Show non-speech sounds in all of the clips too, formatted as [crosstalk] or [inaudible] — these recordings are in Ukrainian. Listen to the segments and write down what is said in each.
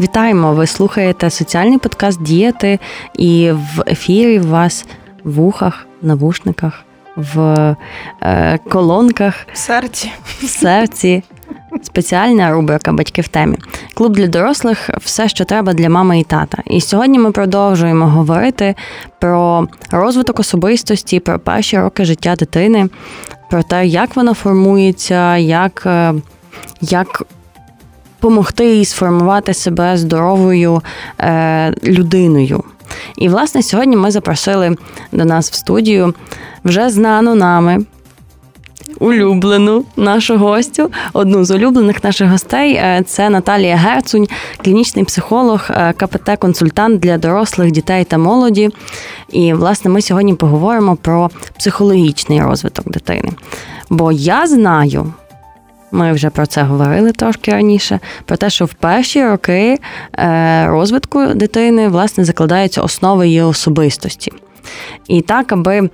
Вітаємо! Ви слухаєте соціальний подкаст Діяти, і в ефірі у вас в вухах, в навушниках, в е, колонках, в серці. В серці. Спеціальна рубрика Батьки в темі. Клуб для дорослих все, що треба для мами і тата. І сьогодні ми продовжуємо говорити про розвиток особистості, про перші роки життя дитини, про те, як вона формується, як е, як допомогти їй сформувати себе здоровою е, людиною. І, власне, сьогодні ми запросили до нас в студію вже знану нами. Улюблену нашу гостю, одну з улюблених наших гостей е, це Наталія Герцунь, клінічний психолог, е, КПТ-консультант для дорослих дітей та молоді. І, власне, ми сьогодні поговоримо про психологічний розвиток дитини. Бо я знаю, ми вже про це говорили трошки раніше. Про те, що в перші роки е, розвитку дитини власне закладаються основи її особистості. І так, аби е,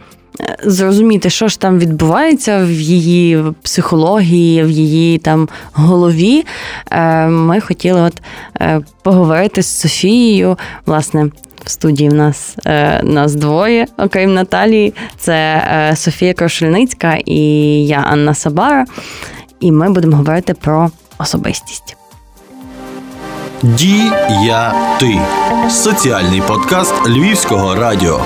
зрозуміти, що ж там відбувається в її психології, в її там голові, е, ми хотіли от поговорити з Софією, власне. В студії в нас нас двоє, окрім Наталії. Це Софія Крошельницька і я Анна Сабара і ми будемо говорити про особистість. Діяти соціальний подкаст Львівського радіо.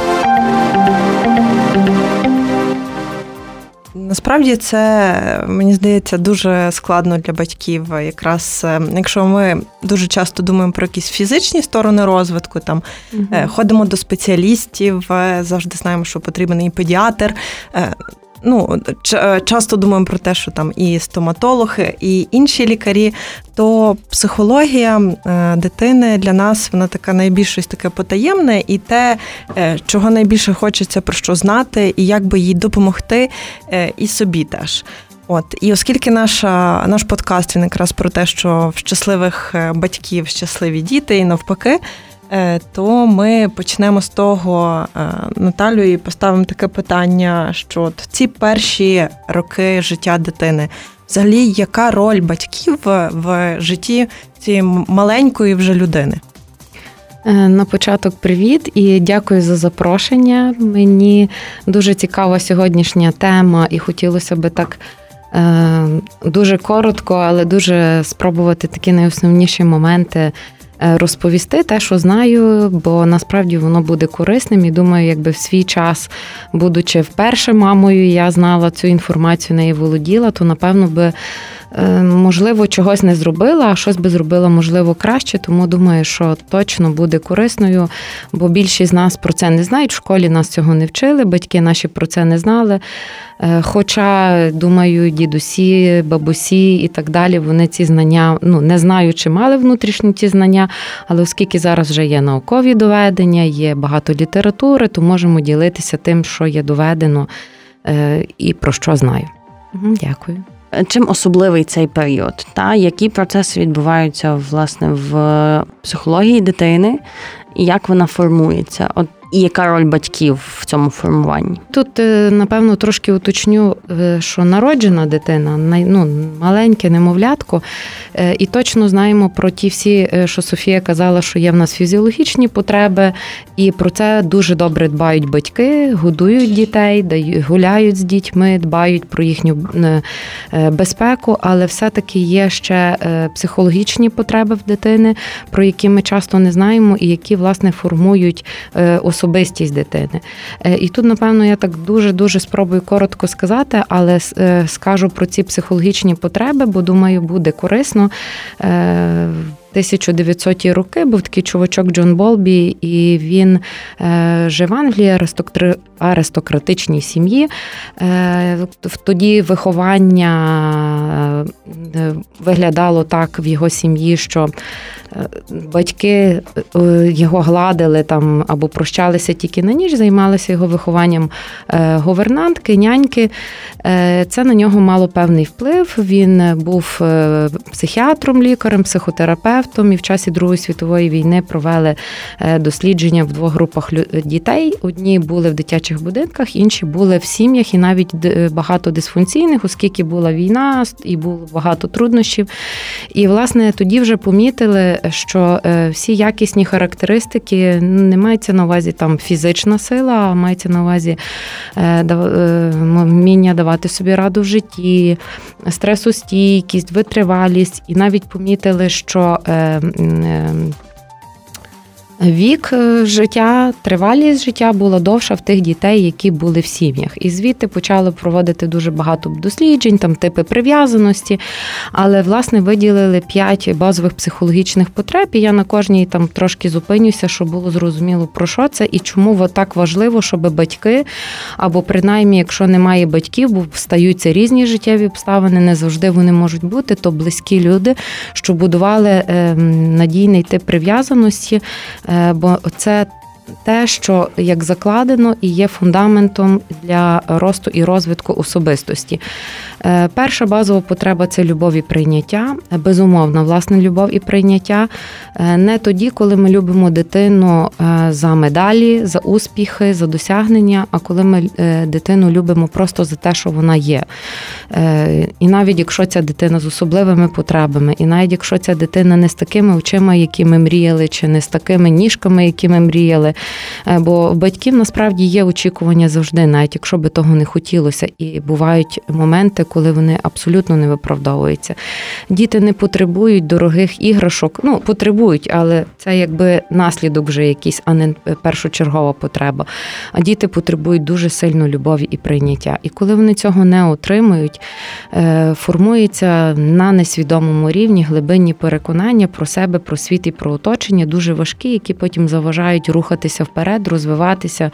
Насправді це мені здається дуже складно для батьків. Якраз е, якщо ми дуже часто думаємо про якісь фізичні сторони розвитку, там угу. ходимо до спеціалістів, е, завжди знаємо, що потрібен і педіатр ну, е, часто думаємо про те, що там і стоматологи, і інші лікарі, то психологія е, дитини для нас вона така найбільш таке потаємне, і те, е, чого найбільше хочеться про що знати, і як би їй допомогти, і собі теж. От і оскільки наша наш подкаст він якраз про те, що в щасливих батьків щасливі діти, і навпаки, Е, то ми почнемо з того е, Наталю і поставимо таке питання: що от ці перші роки життя дитини, взагалі, яка роль батьків в житті цієї маленької вже людини? Е, на початок привіт і дякую за запрошення. Мені дуже цікава сьогоднішня тема, і хотілося би так дуже коротко, але дуже спробувати такі найосновніші моменти Е, розповісти те, що знаю, бо насправді воно буде корисним. І думаю, якби в свій час, будучи вперше мамою, я знала цю інформацію, неї володіла, то напевно би. Е, можливо, чогось не зробила, а щось би зробила, можливо, краще. Тому думаю, що точно буде корисною, бо більшість з нас про це не знають. В школі нас цього не вчили, батьки наші про це не знали. Е, хоча, думаю, дідусі, бабусі і так далі, вони ці знання ну не знаю, чи мали внутрішні ті знання, але оскільки зараз вже є наукові доведення, є багато літератури, то можемо ділитися тим, що є доведено е, і про що знаю. Дякую. Чим особливий цей період? Та які процеси відбуваються власне в психології дитини, і як вона формується? От і яка роль батьків в цьому формуванні? Тут е, напевно трошки уточню, е, що народжена дитина, ну, маленьке немовлятко, е, і точно знаємо про ті всі, що Софія казала, що є в нас фізіологічні потреби, і про це дуже добре дбають батьки, годують дітей, гуляють з дітьми, дбають про їхню безпеку, але все-таки є ще психологічні потреби в дитини, про які ми часто не знаємо, і які власне формують особистість дитини. Е, і тут, напевно, я так дуже-дуже спробую коротко сказати, але е, скажу про ці психологічні потреби, бо думаю, буде корисно. Е, 1900-ті роки був такий чувачок Джон Болбі, і він е, жив в Англії аристократичній сім'ї. Е, тоді виховання е, виглядало так в його сім'ї, що батьки його гладили там або прощалися тільки на ніч, займалися його вихованням говернантки, няньки. Це на нього мало певний вплив. Він був психіатром, лікарем, психотерапевтом терапевтом і в часі Другої світової війни провели дослідження в двох групах дітей. Одні були в дитячих будинках, інші були в сім'ях, і навіть багато дисфункційних, оскільки була війна і було багато труднощів. І власне тоді вже помітили, що всі якісні характеристики не мається на увазі там фізична сила, а мається на увазі вміння давати собі раду в житті, стресостійкість, витривалість, і навіть помітили, що е, е, Вік е, життя, тривалість життя була довша в тих дітей, які були в сім'ях. І звідти почали проводити дуже багато досліджень, там типи прив'язаності. Але власне виділили п'ять базових психологічних потреб. І я на кожній там трошки зупинюся, щоб було зрозуміло про що це і чому так важливо, щоб батьки, або принаймні, якщо немає батьків, бо стаються різні життєві обставини, не завжди вони можуть бути, то близькі люди, що будували ем, надійний тип прив'язаності. Е, бо це те, що як закладено і є фундаментом для росту і розвитку особистості. Е, перша базова потреба це любов і прийняття, безумовно, власне, любов і прийняття. Е, не тоді, коли ми любимо дитину е, за медалі, за успіхи, за досягнення, а коли ми дитину любимо просто за те, що вона є. І навіть якщо ця дитина з особливими потребами, і навіть якщо ця дитина не з такими очима, які ми мріяли, чи не з такими ніжками, які ми мріяли. Бо в батьків насправді є очікування завжди, навіть якщо би того не хотілося, і бувають моменти, коли вони абсолютно не виправдовуються. Діти не потребують дорогих іграшок, ну потребують, але це якби наслідок вже якийсь, а не першочергова потреба. А діти потребують дуже сильно любові і прийняття. І коли вони цього не отримують, е, формується на несвідомому рівні глибинні переконання про себе, про світ і про оточення, дуже важкі, які потім заважають рухатися вперед, розвиватися.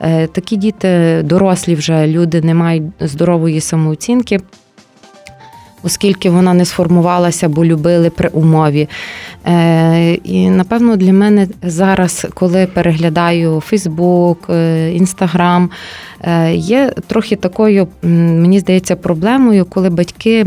Е, такі діти, дорослі вже люди не мають здорової самооцінки. Оскільки вона не сформувалася, бо любили при умові. Е, І напевно для мене зараз, коли переглядаю Фейсбук, Інстаграм, е, є трохи такою, мені здається, проблемою, коли батьки.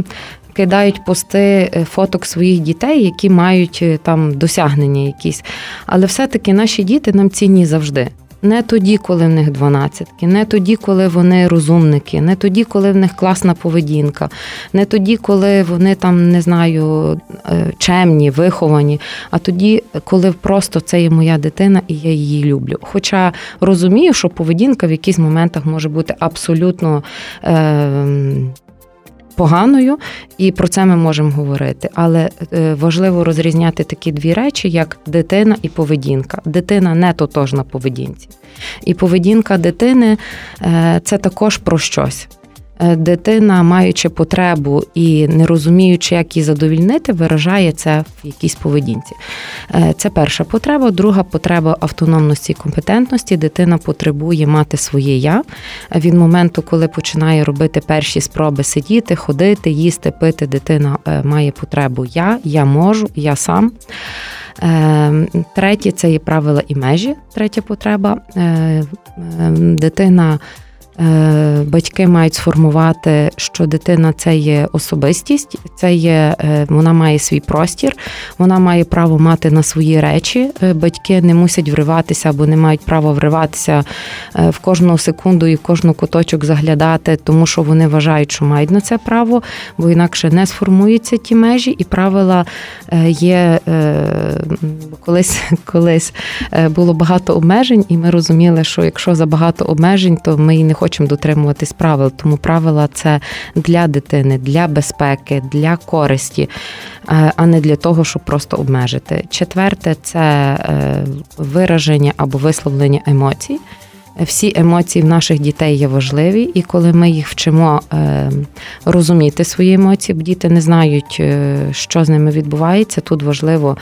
Кидають пости е, фоток своїх дітей, які мають е, там досягнення якісь. Але все-таки наші діти нам цінні завжди. Не тоді, коли в них дванадцятки, не тоді, коли вони розумники, не тоді, коли в них класна поведінка, не тоді, коли вони там не знаю е, чемні, виховані, а тоді, коли просто це є моя дитина і я її люблю. Хоча розумію, що поведінка в якихось моментах може бути абсолютно. Е- поганою, і про це ми можемо говорити. Але е, важливо розрізняти такі дві речі, як дитина і поведінка. Дитина не тотожна поведінці. І поведінка дитини е, це також про щось. Е, дитина, маючи потребу і не розуміючи, як її задовільнити, виражає це в якійсь поведінці. Е, це перша потреба. Друга потреба автономності і компетентності. Дитина потребує мати своє я. Від моменту, коли починає робити перші спроби сидіти, ходити, їсти, пити, дитина е, має потребу я, я можу, я сам. Третє це є правила і межі. Третя потреба. Дитина. Е, батьки мають сформувати, що дитина це є особистість, це є, е, вона має свій простір, вона має право мати на свої речі. Е, батьки не мусять вриватися або не мають права вриватися в кожну секунду і в кожну куточок заглядати, тому що вони вважають, що мають на це право, бо інакше не сформуються ті межі, і правила є колись, [laughs] колись було багато обмежень, і ми розуміли, що якщо забагато обмежень, то ми і не хочемо хочемо дотримуватись правил. Тому правила це для дитини, для безпеки, для користі, е, а не для того, щоб просто обмежити. Четверте це е, вираження або висловлення емоцій всі емоції в наших дітей є важливі, і коли ми їх вчимо е, розуміти свої емоції, бо діти не знають, е, що з ними відбувається. Тут важливо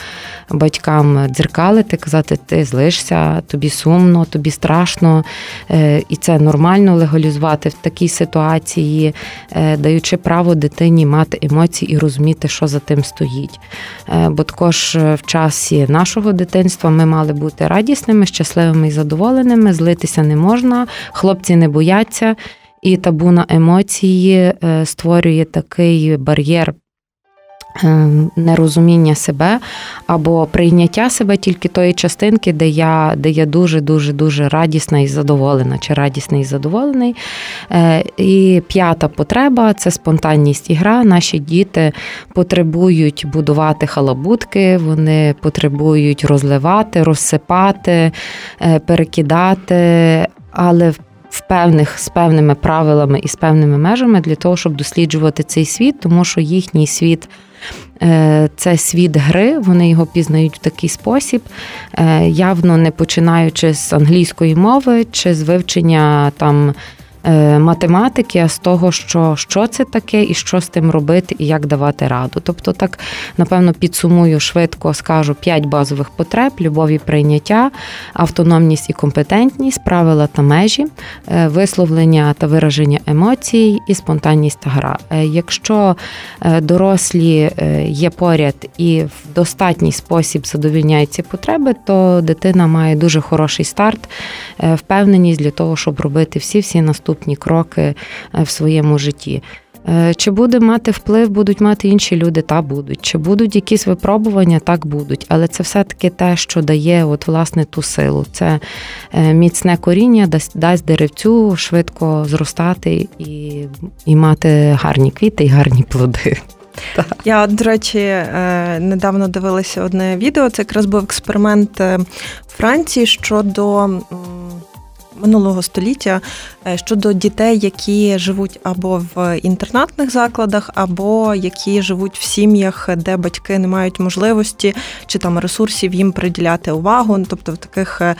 батькам дзеркалити, казати, ти злишся, тобі сумно, тобі страшно, е, і це нормально легалізувати в такій ситуації, даючи право дитині мати емоції і розуміти, що за тим стоїть. Бо також в часі нашого дитинства ми мали бути радісними, щасливими і задоволеними, злитися не можна, хлопці не бояться, і табу на емоції е, створює такий бар'єр нерозуміння себе або прийняття себе тільки тої частинки, де я де я дуже дуже дуже радісна і задоволена, чи радісний і задоволений. Е, і п'ята потреба це спонтанність і гра. Наші діти потребують будувати халабутки, вони потребують розливати, розсипати, е, перекидати, але в певних з певними правилами і з певними межами для того, щоб досліджувати цей світ, тому що їхній світ. Е, це світ гри, вони його пізнають в такий спосіб, е, явно не починаючи з англійської мови чи з вивчення там математики, а з того, що що це таке і що з тим робити, і як давати раду. Тобто, так напевно підсумую швидко, скажу п'ять базових потреб: любов і прийняття, автономність і компетентність, правила та межі, е, висловлення та вираження емоцій і спонтанність та гра. Е, якщо дорослі є поряд і в достатній спосіб задовільняють ці потреби, то дитина має дуже хороший старт, впевненість для того, щоб робити всі всі наступні кроки е, в своєму житті. Е, чи буде мати вплив, будуть мати інші люди, та будуть. Чи будуть якісь випробування, так будуть. Але це все-таки те, що дає от, власне ту силу. Це е, міцне коріння, дасть, дасть деревцю швидко зростати і, і мати гарні квіти і гарні плоди. [laughs] Я, до речі, недавно дивилася одне відео. Це якраз був експеримент Франції щодо минулого століття е, щодо дітей, які живуть або в інтернатних закладах, або які живуть в сім'ях, де батьки не мають можливості чи там ресурсів їм приділяти увагу, тобто в таких е,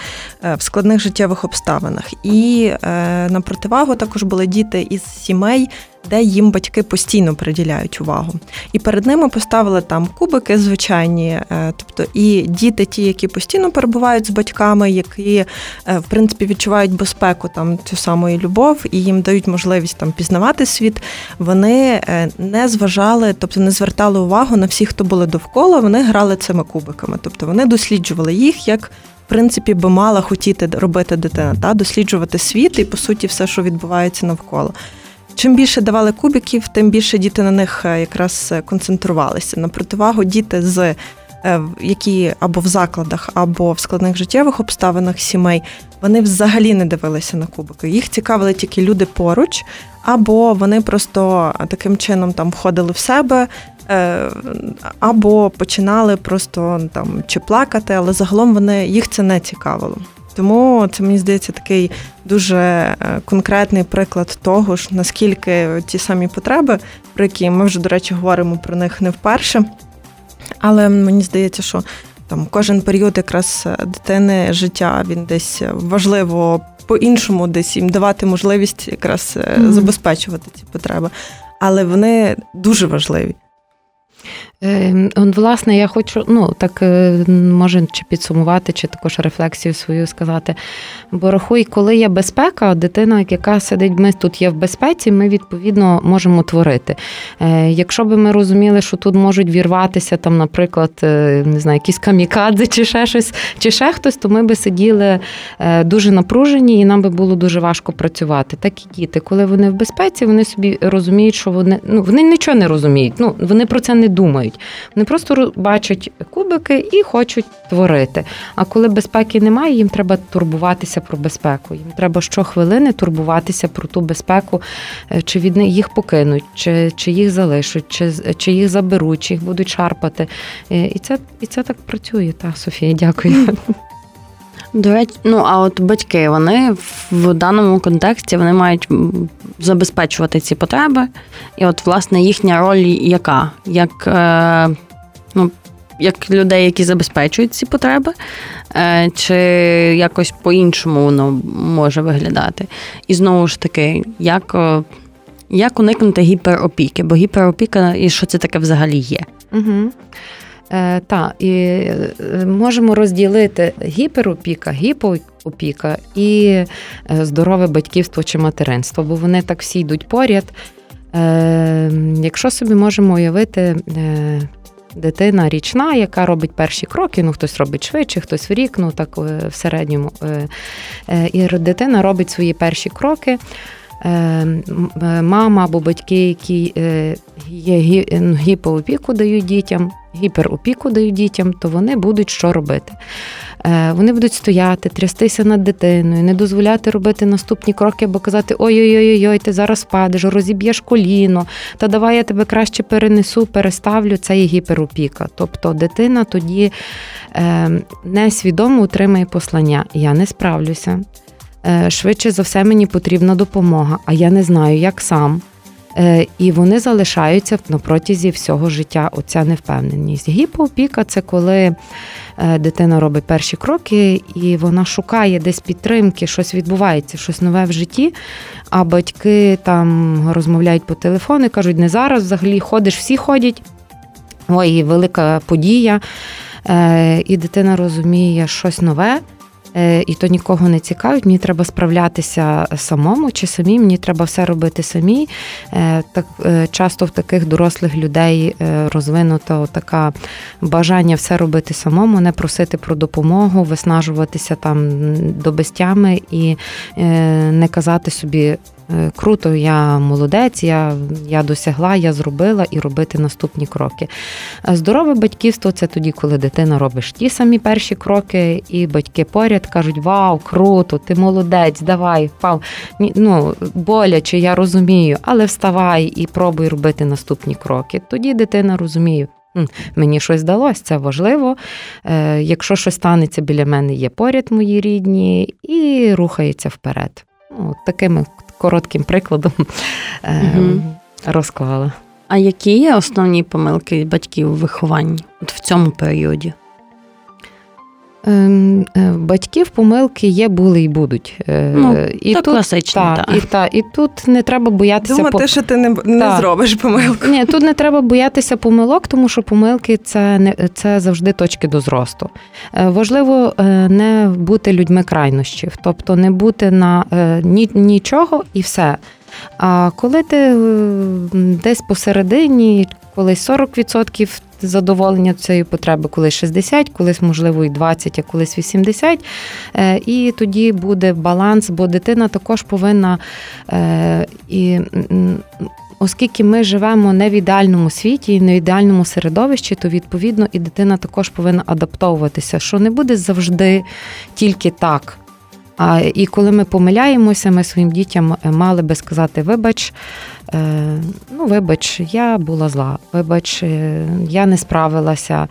в складних життєвих обставинах. І е, на противагу також були діти із сімей де їм батьки постійно приділяють увагу. І перед ними поставили там кубики звичайні, е, тобто і діти, ті, які постійно перебувають з батьками, які е, в принципі відчувають безпеку там цю самої любов і їм дають можливість там пізнавати світ. Вони е, не зважали, тобто не звертали увагу на всіх, хто були довкола. Вони грали цими кубиками, тобто вони досліджували їх як. В принципі, би мала хотіти робити дитина, та досліджувати світ і по суті все, що відбувається навколо. Чим більше давали кубиків, тим більше діти на них е, якраз е, концентрувалися. На противагу діти з е, які або в закладах, або в складних життєвих обставинах сімей, вони взагалі не дивилися на кубики. Їх цікавили тільки люди поруч, або вони просто таким чином там входили в себе, або починали просто там чи плакати, але загалом вони їх це не цікавило. Тому це мені здається такий дуже е, конкретний приклад того, ж наскільки ті самі потреби, про які ми вже, до речі, говоримо про них не вперше. Але мені здається, що там кожен період якраз е, дитини життя він десь важливо по-іншому, десь їм давати можливість якраз mm-hmm. забезпечувати ці потреби. Але вони дуже важливі. Ем, власне, я хочу, ну так е, може чи підсумувати, чи також рефлексію свою сказати. Бо рахуй, коли є безпека, дитина, яка сидить, ми тут є в безпеці, ми відповідно можемо творити. Е, якщо би ми розуміли, що тут можуть вірватися, там, наприклад, е, не знаю, якісь камікадзе чи ще щось, чи ще хтось, то ми би сиділи дуже напружені, і нам би було дуже важко працювати. Так і діти, коли вони в безпеці, вони собі розуміють, що вони ну вони нічого не розуміють. Ну вони про це не думають думають. Вони просто бачать кубики і хочуть творити. А коли безпеки немає, їм треба турбуватися про безпеку. Їм треба щохвилини турбуватися про ту безпеку, е, чи від них їх покинуть, чи чи їх залишать, чи чи їх заберуть, чи їх будуть шарпати. Е, і це і це так працює. Та Софія, дякую. [laughs] До речі, ну а от батьки вони в даному контексті вони мають забезпечувати ці потреби. І от, власне, їхня роль яка? Як е, ну, як людей, які забезпечують ці потреби, е, чи якось по-іншому воно може виглядати? І знову ж таки, як е, як уникнути гіперопіки? Бо гіперопіка і що це таке взагалі є? Угу. Е, Так, і е, можемо розділити гіперопіка, гіпоопіка і е, здорове батьківство чи материнство, бо вони так всі йдуть поряд. Е, Якщо собі можемо уявити. Е, Дитина річна, яка робить перші кроки, ну хтось робить швидше, хтось в рік, ну так в середньому. І дитина робить свої перші кроки. Мама або батьки, які є ну, гіпоопіку дають дітям, гіперопіку дають дітям, то вони будуть що робити. Е, вони будуть стояти, трястися над дитиною, не дозволяти робити наступні кроки, або казати Ой-ой-ой, ой ти зараз падеш, розіб'єш коліно, та давай я тебе краще перенесу, переставлю. Це є гіперопіка. Тобто дитина тоді е, несвідомо утримає послання. Я не справлюся. Е, швидше за все, мені потрібна допомога, а я не знаю, як сам. Е, і вони залишаються на протязі всього життя. Оця невпевненість. Гіпоопіка це коли е, дитина робить перші кроки, і вона шукає десь підтримки, щось відбувається, щось нове в житті. А батьки там розмовляють по телефону і кажуть, не зараз взагалі ходиш, всі ходять. Ой, велика подія. І дитина розуміє щось нове. Е, і то нікого не цікавить. Мені треба справлятися самому чи самі, мені треба все робити самі. Е, так е, часто в таких дорослих людей розвинуто таке бажання все робити самому, не просити про допомогу, виснажуватися там добистями і не казати собі. Е, круто, я молодець, я я досягла, я зробила і робити наступні кроки. Здорове батьківство це тоді, коли дитина робиш ті самі перші кроки, і батьки поряд кажуть: Вау, круто, ти молодець, давай, впав. Ну, боляче, я розумію, але вставай і пробуй робити наступні кроки. Тоді дитина розуміє. Мені щось здалося, це важливо. Е, якщо щось станеться біля мене, є поряд мої рідні, і рухається вперед. Ну, Таким коротким прикладом [laughs] угу. розклала. А які є основні помилки батьків у вихованні от в цьому періоді? Ем, е, батьків помилки є, були і будуть. Е, ну, і тут, класично, та, та. І, та, і тут не треба боятися Думати, по... що ти не не зробиш помилку. Ні, тут не треба боятися помилок, тому що помилки це не це завжди точки до зросту. Важливо не бути людьми крайнощів, тобто не бути на ні, нічого і все. А коли ти десь посередині, колись 40% задоволення цієї потреби, колись 60, колись, можливо, і 20, а колись 80. Е, і тоді буде баланс, бо дитина також повинна е, і. Оскільки ми живемо не в ідеальному світі і не в ідеальному середовищі, то відповідно і дитина також повинна адаптовуватися, що не буде завжди тільки так. І коли ми помиляємося, ми своїм дітям мали би сказати: вибач, Е, ну, вибач, я була зла, вибач, е, я не справилася,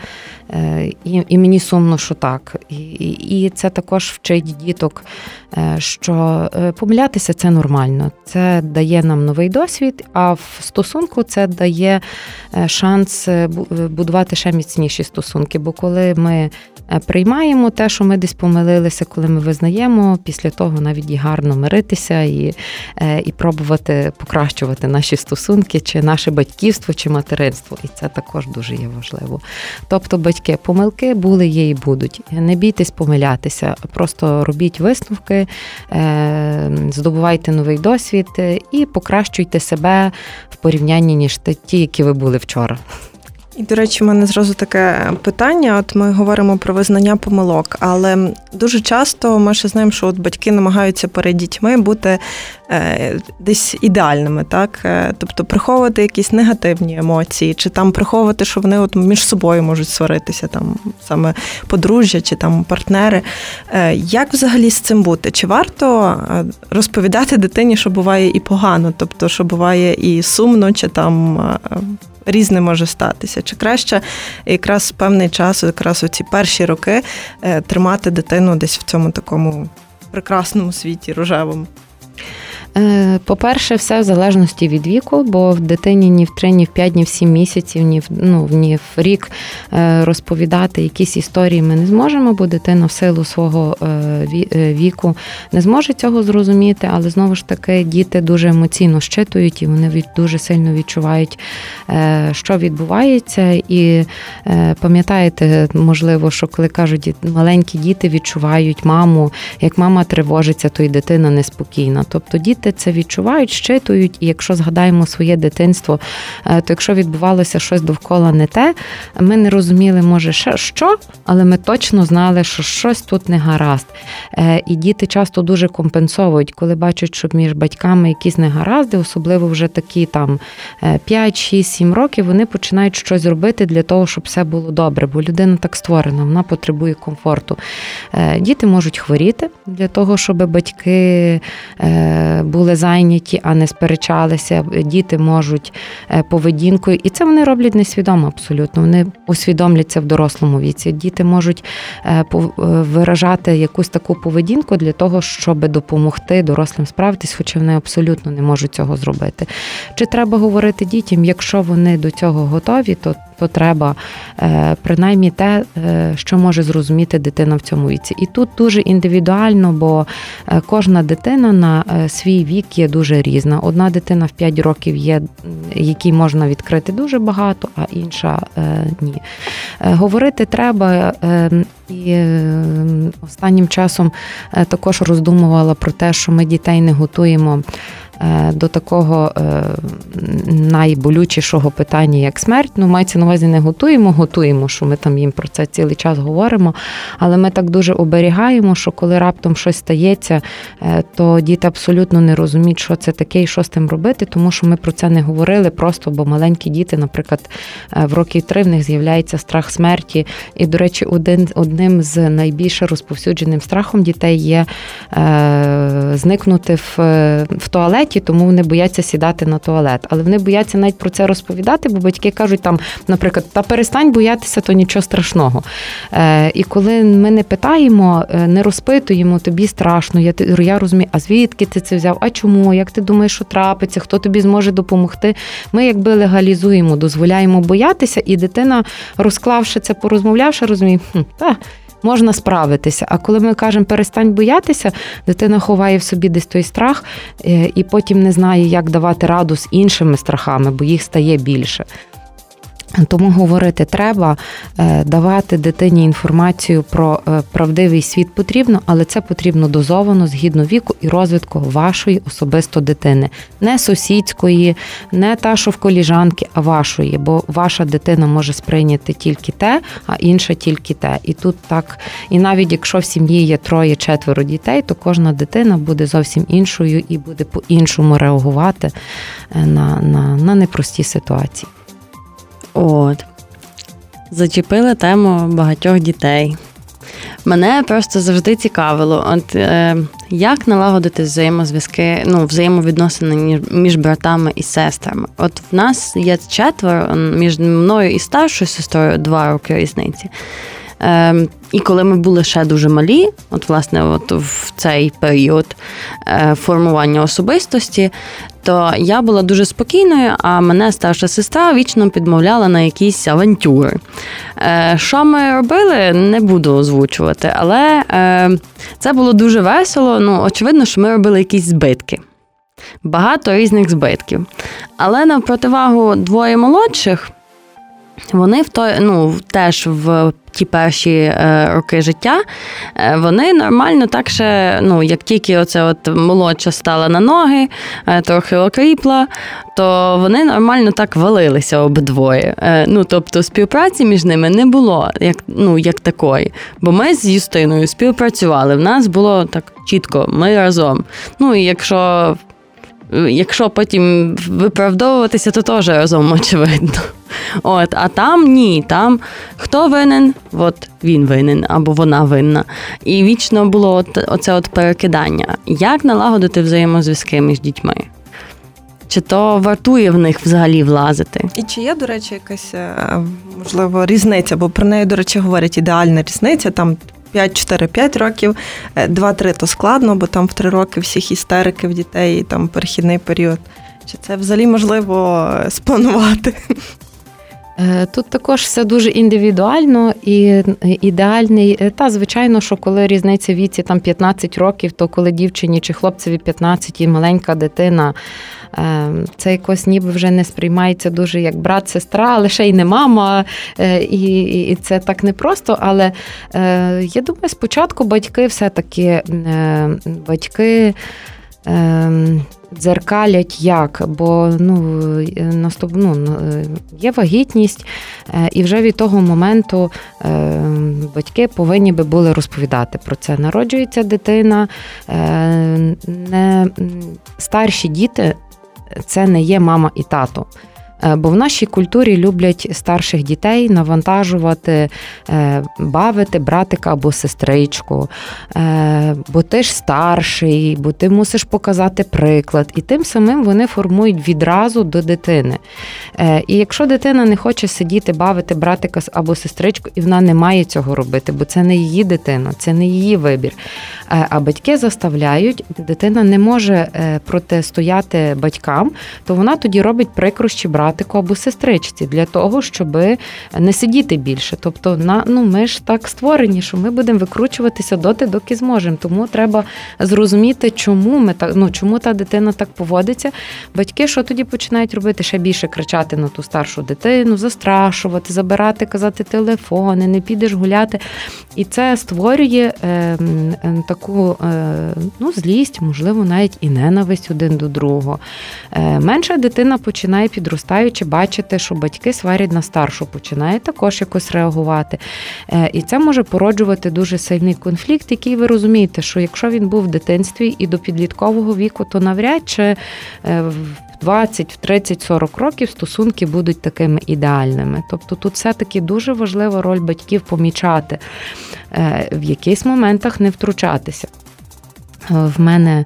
е, і і мені сумно, що так. І, і це також вчить діток, що помилятися це нормально. Це дає нам новий досвід, а в стосунку це дає шанс будувати ще міцніші стосунки. Бо коли ми приймаємо те, що ми десь помилилися, коли ми визнаємо, після того навіть і гарно миритися і, і пробувати покращувати вибудувати наші стосунки, чи наше батьківство, чи материнство. І це також дуже є важливо. Тобто, батьки, помилки були, є і будуть. Не бійтесь помилятися, просто робіть висновки, е, здобувайте новий досвід і покращуйте себе в порівнянні ніж ті, які ви були вчора. І, до речі, в мене зразу таке питання. От ми говоримо про визнання помилок, але дуже часто ми ще знаємо, що от батьки намагаються перед дітьми бути е, десь ідеальними, так? Е, тобто приховувати якісь негативні емоції, чи там приховувати, що вони от між собою можуть сваритися, там саме подружжя чи там партнери. Е, як взагалі з цим бути? Чи варто е, розповідати дитині, що буває і погано, тобто, що буває і сумно, чи там. Різне може статися. Чи краще якраз певний час, якраз у ці перші роки, е, тримати дитину десь в цьому такому прекрасному світі рожевому? Е, по-перше, все в залежності від віку, бо в дитині ні в 3, ні в 5, ні в 7 місяців, ні в ну, ні в рік е, розповідати якісь історії ми не зможемо, бо дитина в силу свого е, віку не зможе цього зрозуміти, але знову ж таки діти дуже емоційно щитують і вони дуже сильно відчувають, що відбувається. І пам'ятаєте, можливо, що коли кажуть, маленькі діти відчувають маму, як мама тривожиться, то й дитина неспокійна. Тобто діти діти це відчувають, щитують, і якщо згадаємо своє дитинство, то якщо відбувалося щось довкола не те, ми не розуміли, може, що, але ми точно знали, що щось тут не гаразд. І діти часто дуже компенсовують, коли бачать, що між батьками якісь негаразди, особливо вже такі там 5, 6, 7 років, вони починають щось робити для того, щоб все було добре, бо людина так створена, вона потребує комфорту. Е, діти можуть хворіти для того, щоб батьки е, були зайняті, а не сперечалися. Діти можуть е, поведінкою, і це вони роблять несвідомо абсолютно. Вони усвідомляться в дорослому віці. Діти можуть виражати якусь таку поведінку для того, щоб допомогти дорослим справитись, хоча вони абсолютно не можуть цього зробити. Чи треба говорити дітям, якщо вони до цього готові, то то треба е, принаймні те, е, що може зрозуміти дитина в цьому віці. І тут дуже індивідуально, бо е, кожна дитина на свій вік є дуже різна. Одна дитина в 5 років є, якій можна відкрити дуже багато, а інша ні. Говорити треба. І останнім часом також роздумувала про те, що ми дітей не готуємо до такого е, найболючішого питання, як смерть. Ну, мається на увазі не готуємо, готуємо, що ми там їм про це цілий час говоримо. Але ми так дуже оберігаємо, що коли раптом щось стається, е, то діти абсолютно не розуміють, що це таке і що з тим робити, тому що ми про це не говорили просто, бо маленькі діти, наприклад, в років три в них з'являється страх смерті. І, до речі, один одним з найбільше розповсюдженим страхом дітей є е, зникнути в, в туалеті туалеті, тому вони бояться сідати на туалет. Але вони бояться навіть про це розповідати, бо батьки кажуть, там, наприклад, та перестань боятися, то нічого страшного. Е, І коли ми не питаємо, е, не розпитуємо, тобі страшно, я я розумію, а звідки ти це взяв? А чому? Як ти думаєш, що трапиться? Хто тобі зможе допомогти? Ми якби легалізуємо, дозволяємо боятися, і дитина, розклавши це, порозмовлявши, розуміє, хм, та можна справитися. А коли ми кажемо перестань боятися, дитина ховає в собі десь той страх е, і потім не знає, як давати раду з іншими страхами, бо їх стає більше. Тому говорити треба, е, давати дитині інформацію про е, правдивий світ потрібно, але це потрібно дозовано згідно віку і розвитку вашої особисто дитини, не сусідської, не та, що в коліжанки, а вашої, бо ваша дитина може сприйняти тільки те, а інша тільки те. І тут так, і навіть якщо в сім'ї є троє-четверо дітей, то кожна дитина буде зовсім іншою і буде по-іншому реагувати е, на, на, на непрості ситуації. От. Зачепили тему багатьох дітей. Мене просто завжди цікавило, от е, як налагодити взаємозв'язки, ну, взаємовідносини між братами і сестрами. От в нас є четверо між мною і старшою сестрою два роки різниці. Е, І коли ми були ще дуже малі, от власне, от в цей період е, формування особистості, то я була дуже спокійною, а мене старша сестра вічно підмовляла на якісь авантюри. Е, що ми робили, не буду озвучувати, але е, це було дуже весело. Ну, очевидно, що ми робили якісь збитки. Багато різних збитків. Але на противагу двоє молодших. Вони в той, ну, теж в ті перші е, роки життя, е, вони нормально так ще, ну, як тільки оце от молодша стала на ноги, е, трохи окріпла, то вони нормально так валилися обидвоє. Ну, Тобто співпраці між ними не було як ну, як такої. Бо ми з Юстиною співпрацювали. В нас було так чітко, ми разом. Ну і якщо Якщо потім виправдовуватися, то теж разом очевидно. От, А там ні, там хто винен, от він винен або вона винна. І вічно було от, оце от перекидання. Як налагодити взаємозв'язки між дітьми? Чи то вартує в них взагалі влазити? І чи є, до речі, якась е, можливо різниця? Бо про неї, до речі, говорять ідеальна різниця. Там 5-4-5 років, 2-3 е, то складно, бо там в 3 роки всіх істерики в дітей, там перехідний період. Чи це взагалі можливо е, спланувати? Е, тут також все дуже індивідуально і ідеальний. Та, звичайно, що коли різниця віці там 15 років, то коли дівчині чи хлопцеві 15 і маленька дитина Ем, це якось ніби вже не сприймається дуже як брат, сестра, ще й не мама, е, і і це так непросто. Але е, я думаю, спочатку батьки все-таки е, батьки. Дзеркалять як, бо ну, наступ, ну, є вагітність, і вже від того моменту батьки повинні би були розповідати про це. Народжується дитина, не старші діти це не є мама і тато. Е, бо в нашій культурі люблять старших дітей навантажувати, е, бавити братика або сестричку, е, бо ти ж старший, бо ти мусиш показати приклад. І тим самим вони формують відразу до дитини. І якщо дитина не хоче сидіти, бавити братика або сестричку, і вона не має цього робити, бо це не її дитина, це не її вибір. А батьки заставляють, дитина не може протистояти батькам, то вона тоді робить прикрощі братику або сестричці для того, щоб не сидіти більше. Тобто, на ну ми ж так створені, що ми будемо викручуватися доти, доки зможемо. Тому треба зрозуміти, чому ми так ну чому та дитина так поводиться. Батьки що тоді починають робити ще більше кричати на ту старшу дитину, застрашувати, забирати, казати телефони, не підеш гуляти. І це створює е, е, таку е, ну, злість, можливо, навіть і ненависть один до другого. Е, Менша дитина починає підростаючи, бачити, що батьки сварять на старшу, починає також якось реагувати. Е, і це може породжувати дуже сильний конфлікт, який ви розумієте, що якщо він був в дитинстві і до підліткового віку, то навряд чи в 20, в 30, 40 років стосунки будуть такими ідеальними. Тобто тут все-таки дуже важлива роль батьків помічати, е, в якихось моментах не втручатися. В мене Е,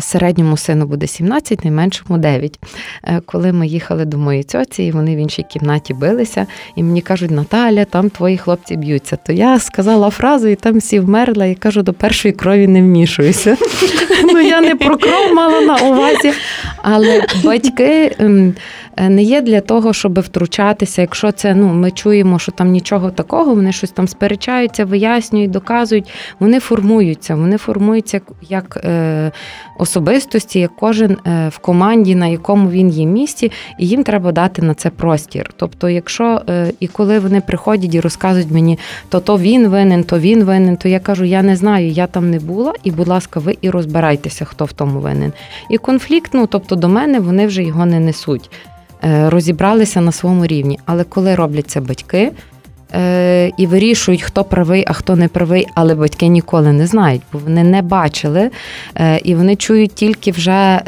середньому сину буде 17, найменшому 9. Е, коли ми їхали до моєї цьоці, і вони в іншій кімнаті билися, і мені кажуть, Наталя, там твої хлопці б'ються. То я сказала фразу, і там всі вмерла, і кажу, до першої крові не вмішуюся. [laughs] Ну я не про кров мала на увазі, але батьки. Ем, Е, не є для того, щоб втручатися. Якщо це ну ми чуємо, що там нічого такого, вони щось там сперечаються, вияснюють, доказують. Вони формуються, вони формуються як е, особистості, як кожен е, в команді, на якому він є місці, і їм треба дати на це простір. Тобто, якщо е, і коли вони приходять і розказують мені, то то він винен, то він винен, то я кажу, я не знаю, я там не була, і, будь ласка, ви і розбирайтеся, хто в тому винен. І конфлікт, ну тобто до мене вони вже його не несуть. Е, розібралися на своєму рівні. Але коли роблять це батьки е, і вирішують, хто правий, а хто не правий, але батьки ніколи не знають, бо вони не бачили е, і вони чують тільки вже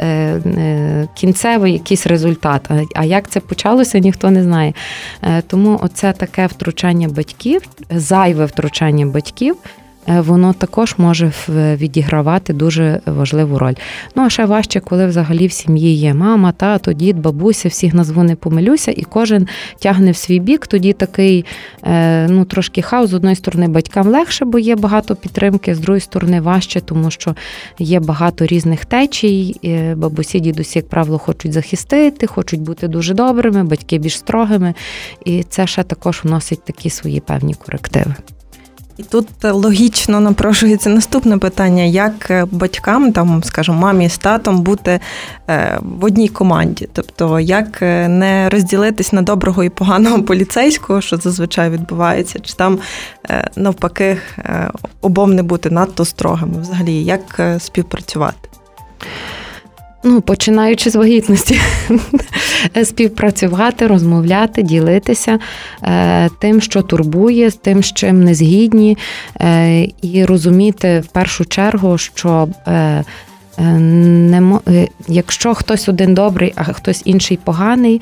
кінцевий якийсь результат. А як це почалося, ніхто не знає. Тому оце таке втручання батьків, зайве втручання батьків. Е, воно також може відігравати дуже важливу роль. Ну а ще важче, коли взагалі в сім'ї є мама, тато, дід, бабуся, всіх назву не помилюся, і кожен тягне в свій бік. Тоді такий е, ну трошки хаос з одної сторони батькам легше, бо є багато підтримки, з другої сторони важче, тому що є багато різних течій. Бабусі, дідусі, як правило, хочуть захистити, хочуть бути дуже добрими, батьки більш строгими, і це ще також вносить такі свої певні корективи. І тут логічно напрошується наступне питання: як е, батькам, там, скажімо, мамі з татом бути е, в одній команді? Тобто, як е, не розділитись на доброго і поганого [laughs] поліцейського, що зазвичай відбувається, чи там навпаки обом не бути надто строгими? Взагалі, як співпрацювати? Ну, починаючи з вагітності, [laughs] співпрацювати, розмовляти, ділитися е, тим, що турбує, тим, з чим не згідні, е, і розуміти в першу чергу, що е, не якщо хтось один добрий, а хтось інший поганий,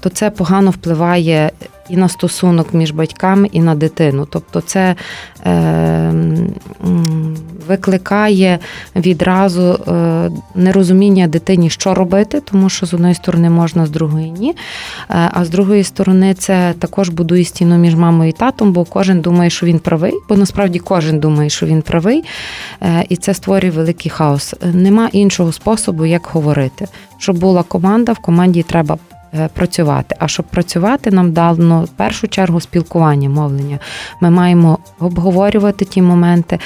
то це погано впливає і на стосунок між батьками, і на дитину. Тобто, це е, викликає відразу е, нерозуміння дитині, що робити, тому що з одної сторони можна, з другої ні. Е, а з другої сторони, це також будує стіну між мамою і татом, бо кожен думає, що він правий, бо насправді кожен думає, що він правий, е, і це створює великий хаос. Нема іншого способу, як говорити. Щоб була команда, в команді треба Е, працювати. А щоб працювати, нам дано в першу чергу спілкування, мовлення. Ми маємо обговорювати ті моменти,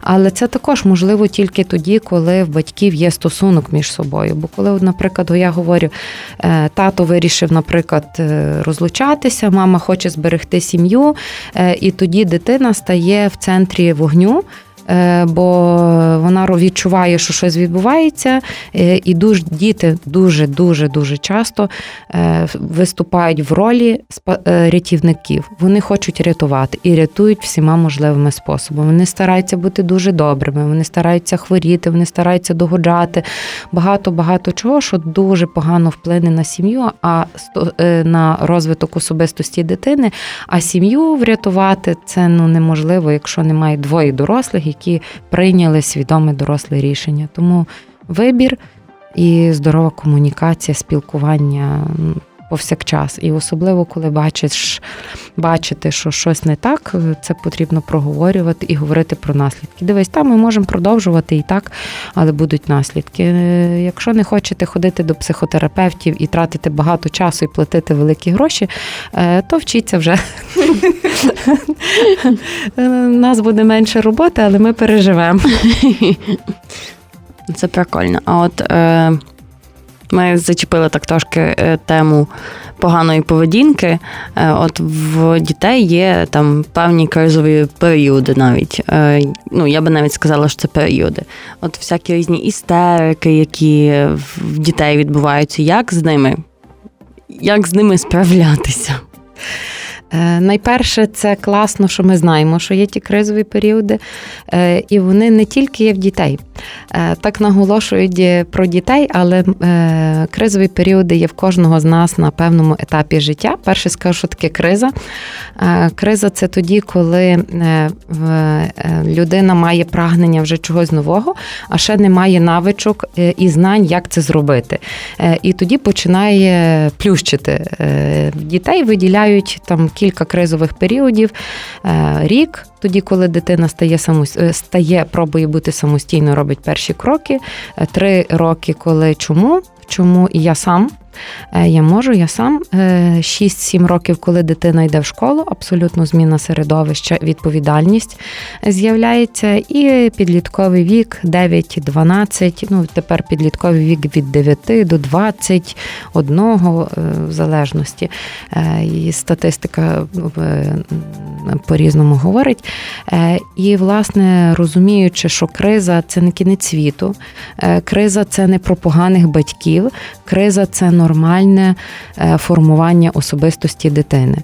але це також можливо тільки тоді, коли в батьків є стосунок між собою. Бо коли, наприклад, я говорю, е, тато вирішив, наприклад, е, розлучатися, мама хоче зберегти сім'ю, і тоді дитина стає в центрі вогню. Бо вона відчуває, що щось відбувається, і дуже діти дуже дуже дуже часто виступають в ролі рятівників. Вони хочуть рятувати і рятують всіма можливими способами. Вони стараються бути дуже добрими, вони стараються хворіти, вони стараються догоджати багато багато чого, що дуже погано вплине на сім'ю, а на розвиток особистості дитини. А сім'ю врятувати це ну неможливо, якщо немає двоє дорослих, які прийняли свідоме доросле рішення. Тому вибір і здорова комунікація, спілкування повсякчас. І особливо, коли бачиш, бачити, що щось не так, це потрібно проговорювати і говорити про наслідки. Дивись, там ми можемо продовжувати і так, але будуть наслідки. Якщо не хочете ходити до психотерапевтів і тратити багато часу і платити великі гроші, е, то вчіться вже. У нас буде менше роботи, але ми переживемо. Це прикольно. А от е, ми зачепили так трошки е, тему поганої поведінки. Е, от в дітей є там певні кризові періоди навіть. Е, ну, я би навіть сказала, що це періоди. От всякі різні істерики, які в дітей відбуваються. Як з ними? Як з ними справлятися? Е, найперше, це класно, що ми знаємо, що є ті кризові періоди, е, і вони не тільки є в дітей. Е, так наголошують про дітей, але кризові періоди є в кожного з нас на певному етапі життя. Перше скажу, що таке криза. Криза це тоді, коли людина має прагнення вже чогось нового, а ще не має навичок і знань, як це зробити. І тоді починає плющити. Дітей виділяють там кілька кризових періодів. Е, рік, тоді, коли дитина стає самостійно, стає, пробує бути самостійно, робить перші кроки. Е, три роки, коли чому? Чому і я сам Е, я можу, я сам 6-7 е, років, коли дитина йде в школу, абсолютно зміна середовища, відповідальність з'являється. І підлітковий вік 9-12, ну тепер підлітковий вік від 9 до 21, е, в залежності. І статистика по-різному говорить. І, власне, розуміючи, що криза це не кінець світу, криза це не про поганих батьків, криза це нормальне е, формування особистості дитини.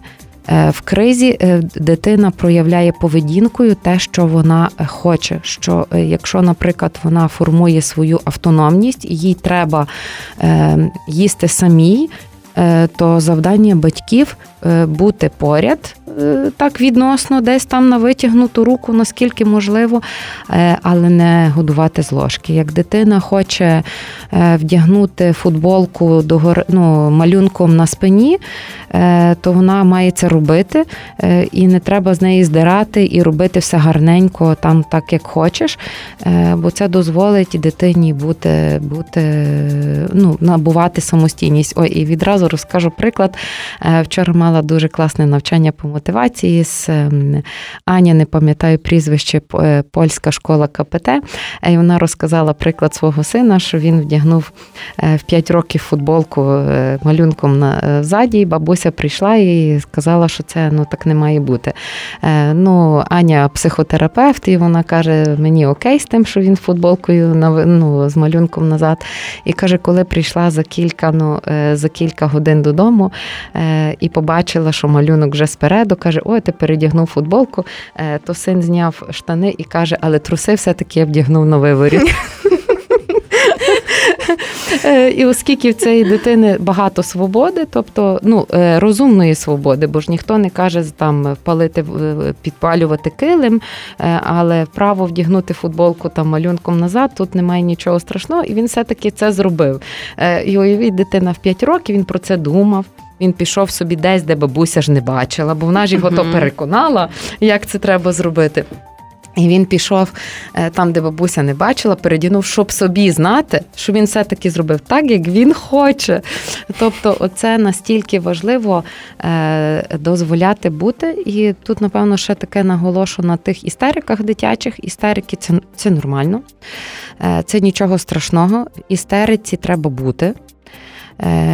Е, в кризі е, дитина проявляє поведінкою те, що вона хоче. Що якщо, наприклад, вона формує свою автономність, їй треба їсти самій, то завдання батьків бути поряд. Так відносно, десь там на витягнуту руку, наскільки можливо, але не годувати з ложки. Як дитина хоче Е, вдягнути футболку до ну, малюнком на спині, е, то вона має це робити, е, і не треба з неї здирати і робити все гарненько, там так як хочеш, бо це дозволить дитині бути, бути ну, набувати самостійність. Ой, і відразу розкажу приклад. Вчора мала дуже класне навчання по мотивації з ем, Аня, не пам'ятаю прізвище польська школа КПТ. І вона розказала приклад свого сина, що він вдягнув е, в 5 років футболку е, малюнком на е, ззаді, бабуся прийшла і сказала, що це ну так не має бути. Ну, Аня психотерапевт, і вона каже: мені окей з тим, що він футболкою ну, з малюнком назад. І каже, коли прийшла за кілька ну, за кілька годин додому і побачила, що малюнок вже спереду, каже: Ой, ти передягнув футболку, то син зняв штани і каже, але труси все-таки я вдягнув на виворі. [laughs] Е, і оскільки в цієї дитини багато свободи, тобто ну, е, розумної свободи, бо ж ніхто не каже там палити, підпалювати килим, е, але право вдягнути футболку там малюнком назад, тут немає нічого страшного, і він все-таки це зробив. І уявіть, дитина в 5 років він про це думав. Він пішов собі десь, де бабуся ж не бачила, бо вона ж його то переконала, як це треба зробити. І він пішов е, там, де бабуся не бачила, передінув, щоб собі знати, що він все-таки зробив так, як він хоче. Тобто, оце настільки важливо е, дозволяти бути. І тут, напевно, ще таке наголошу на тих істериках дитячих. Істерики це, це нормально, е, це нічого страшного. Істериці треба бути.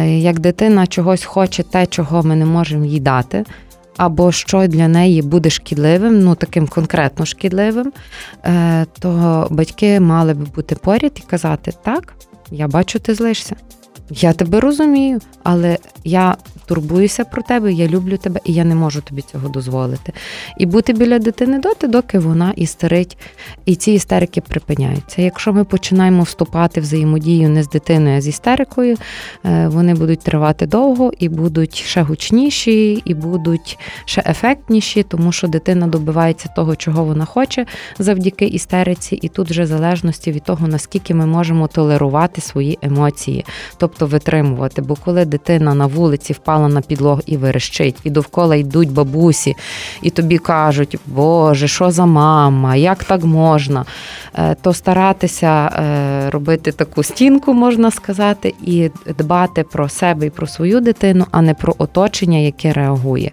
Як дитина чогось хоче, те, чого ми не можемо їй дати. Або що для неї буде шкідливим, ну таким конкретно шкідливим, е, то батьки мали би бути поряд і казати: так, я бачу, ти злишся. Я тебе розумію, але я турбуюся про тебе, я люблю тебе, і я не можу тобі цього дозволити. І бути біля дитини доти, доки вона істерить, і ці істерики припиняються. Якщо ми починаємо вступати в взаємодію не з дитиною, а з істерикою, е, вони будуть тривати довго і будуть ще гучніші, і будуть ще ефектніші, тому що дитина добивається того, чого вона хоче завдяки істериці, і тут вже залежності від того, наскільки ми можемо толерувати свої емоції, тобто витримувати. Бо коли дитина на вулиці впала впала на підлогу і верещить, і довкола йдуть бабусі, і тобі кажуть, Боже, що за мама, як так можна? Е, то старатися е, робити таку стінку, можна сказати, і дбати про себе і про свою дитину, а не про оточення, яке реагує.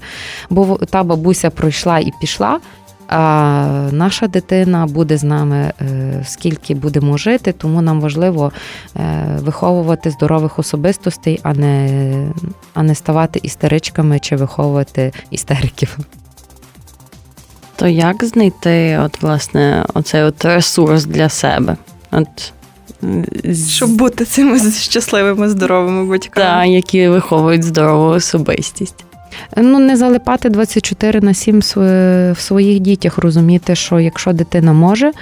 Бо та бабуся пройшла і пішла. А наша дитина буде з нами е, скільки будемо жити, тому нам важливо е, виховувати здорових особистостей, а не а не ставати істеричками чи виховувати істериків. То як знайти от, власне, оцей от ресурс для себе? От щоб бути цими щасливими, здоровими батьками. Так, які виховують здорову особистість. Ну, не залипати 24 на 7 в своїх дітях, розуміти, що якщо дитина може,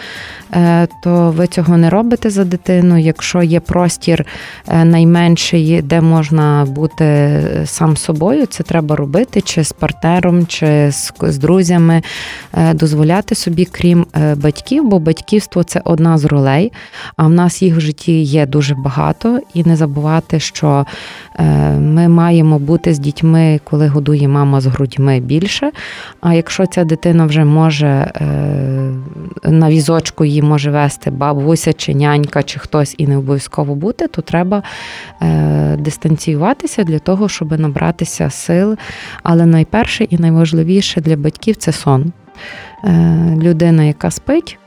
е, то ви цього не робите за дитину. Якщо є простір е, найменший, де можна бути е, сам собою, це треба робити, чи з партнером, чи з друзями, дозволяти собі, крім батьків, бо батьківство це одна з ролей, а в нас їх в житті є дуже багато, і не забувати, що ми маємо бути з дітьми, коли годує мама з грудьми більше. А якщо ця дитина вже може е, на візочку її може вести бабуся чи нянька, чи хтось і не обов'язково бути, то треба е, дистанціюватися для того, щоб набратися сил. Але найперше і найважливіше для батьків це сон. Е, людина, яка спить.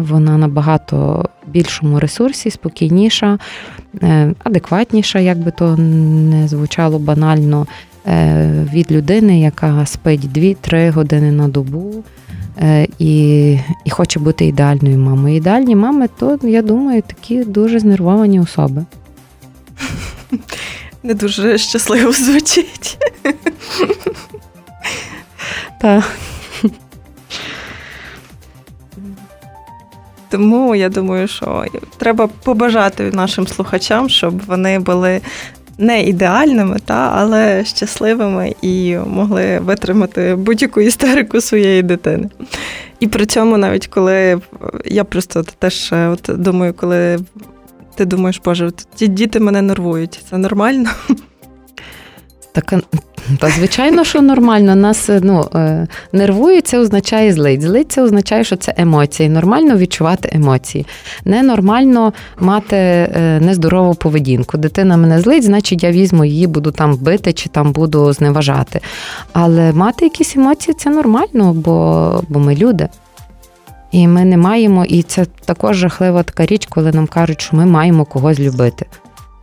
Вона набагато більшому ресурсі, спокійніша, адекватніша, як би то не звучало банально, від людини, яка спить 2-3 години на добу е, і і хоче бути ідеальною мамою. Ідеальні мами, то, я думаю, такі дуже знервовані особи. [laughs] Не дуже щасливо звучить. [laughs] Так. Тому я думаю, що треба побажати нашим слухачам, щоб вони були не ідеальними, та, але щасливими і могли витримати будь-яку істерику своєї дитини. І при цьому, навіть коли я просто теж е, от думаю, коли ти думаєш, боже, ті діти мене нервують, це нормально? Так та звичайно, що нормально. Нас е, ну, е, нервує, це означає злить. Злить це означає, що це емоції. Нормально відчувати емоції. Ненормально мати е, нездорову поведінку. Дитина мене злить, значить я візьму її, буду там бити чи там буду зневажати. Але мати якісь емоції це нормально, бо, бо ми люди. І ми не маємо, і це також жахлива така річ, коли нам кажуть, що ми маємо когось любити.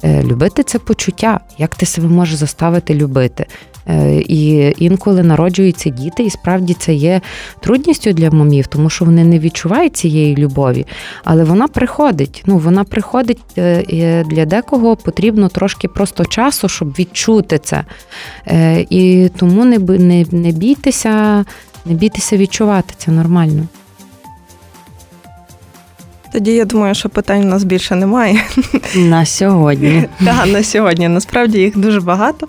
Любити це почуття, як ти себе можеш заставити любити. Е, і інколи народжуються діти, і справді це є трудністю для мамів, тому що вони не відчувають цієї любові, але вона приходить. Ну вона приходить е, для декого потрібно трошки просто часу, щоб відчути це. Е, і тому не не, не бійтеся, не бійтеся відчувати це нормально. Тоді я думаю, що питань у нас більше немає. [laughs] На сьогодні. [laughs] Так, на сьогодні. Насправді їх дуже багато.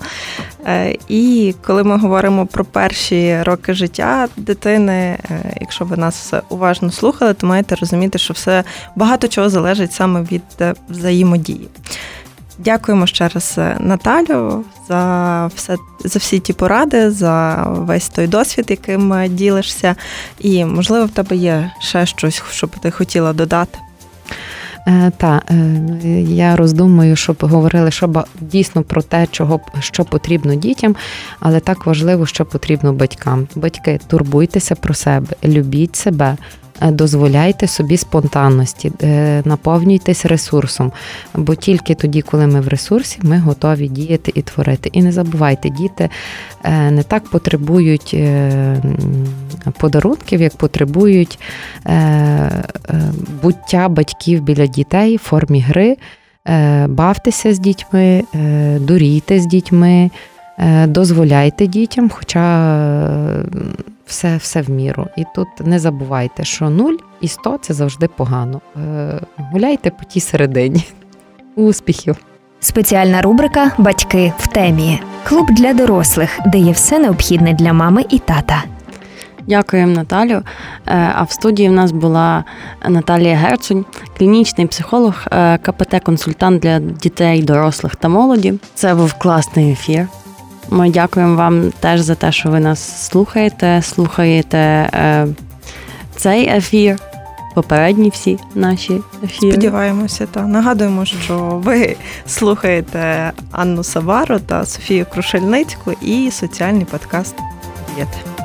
Е, і коли ми говоримо про перші роки життя дитини, е, якщо ви нас уважно слухали, то маєте розуміти, що все багато чого залежить саме від е, взаємодії. Дякуємо ще раз Наталю за все за всі ті поради, за весь той досвід, яким ділишся. І можливо в тебе є ще щось, що б ти хотіла додати. Е, та е, я роздумую, щоб говорили, щоб дійсно про те, чого що потрібно дітям, але так важливо, що потрібно батькам. Батьки, турбуйтеся про себе, любіть себе. Е, дозволяйте собі спонтанності, е, наповнюйтесь ресурсом. Бо тільки тоді, коли ми в ресурсі, ми готові діяти і творити. І не забувайте, діти е, не так потребують подарунків, як потребують буття батьків біля дітей в формі гри. Бавтеся з дітьми, дурійте з дітьми, дозволяйте дітям, хоча все все в міру. І тут не забувайте, що 0 і 100 – це завжди погано. Е, гуляйте по тій середині. [laughs] Успіхів! Спеціальна рубрика Батьки в темі. Клуб для дорослих, де є все необхідне для мами і тата. Дякуємо, Наталю. Е, а в студії в нас була Наталія Герцунь, клінічний психолог, е, КПТ-консультант для дітей, дорослих та молоді. Це був класний ефір. Ми дякуємо вам теж за те, що ви нас слухаєте, слухаєте е, цей ефір, попередні всі наші ефіри. Сподіваємося, та нагадуємо, що ви слухаєте Анну Савару та Софію Крушельницьку і соціальний подкаст «Дієти».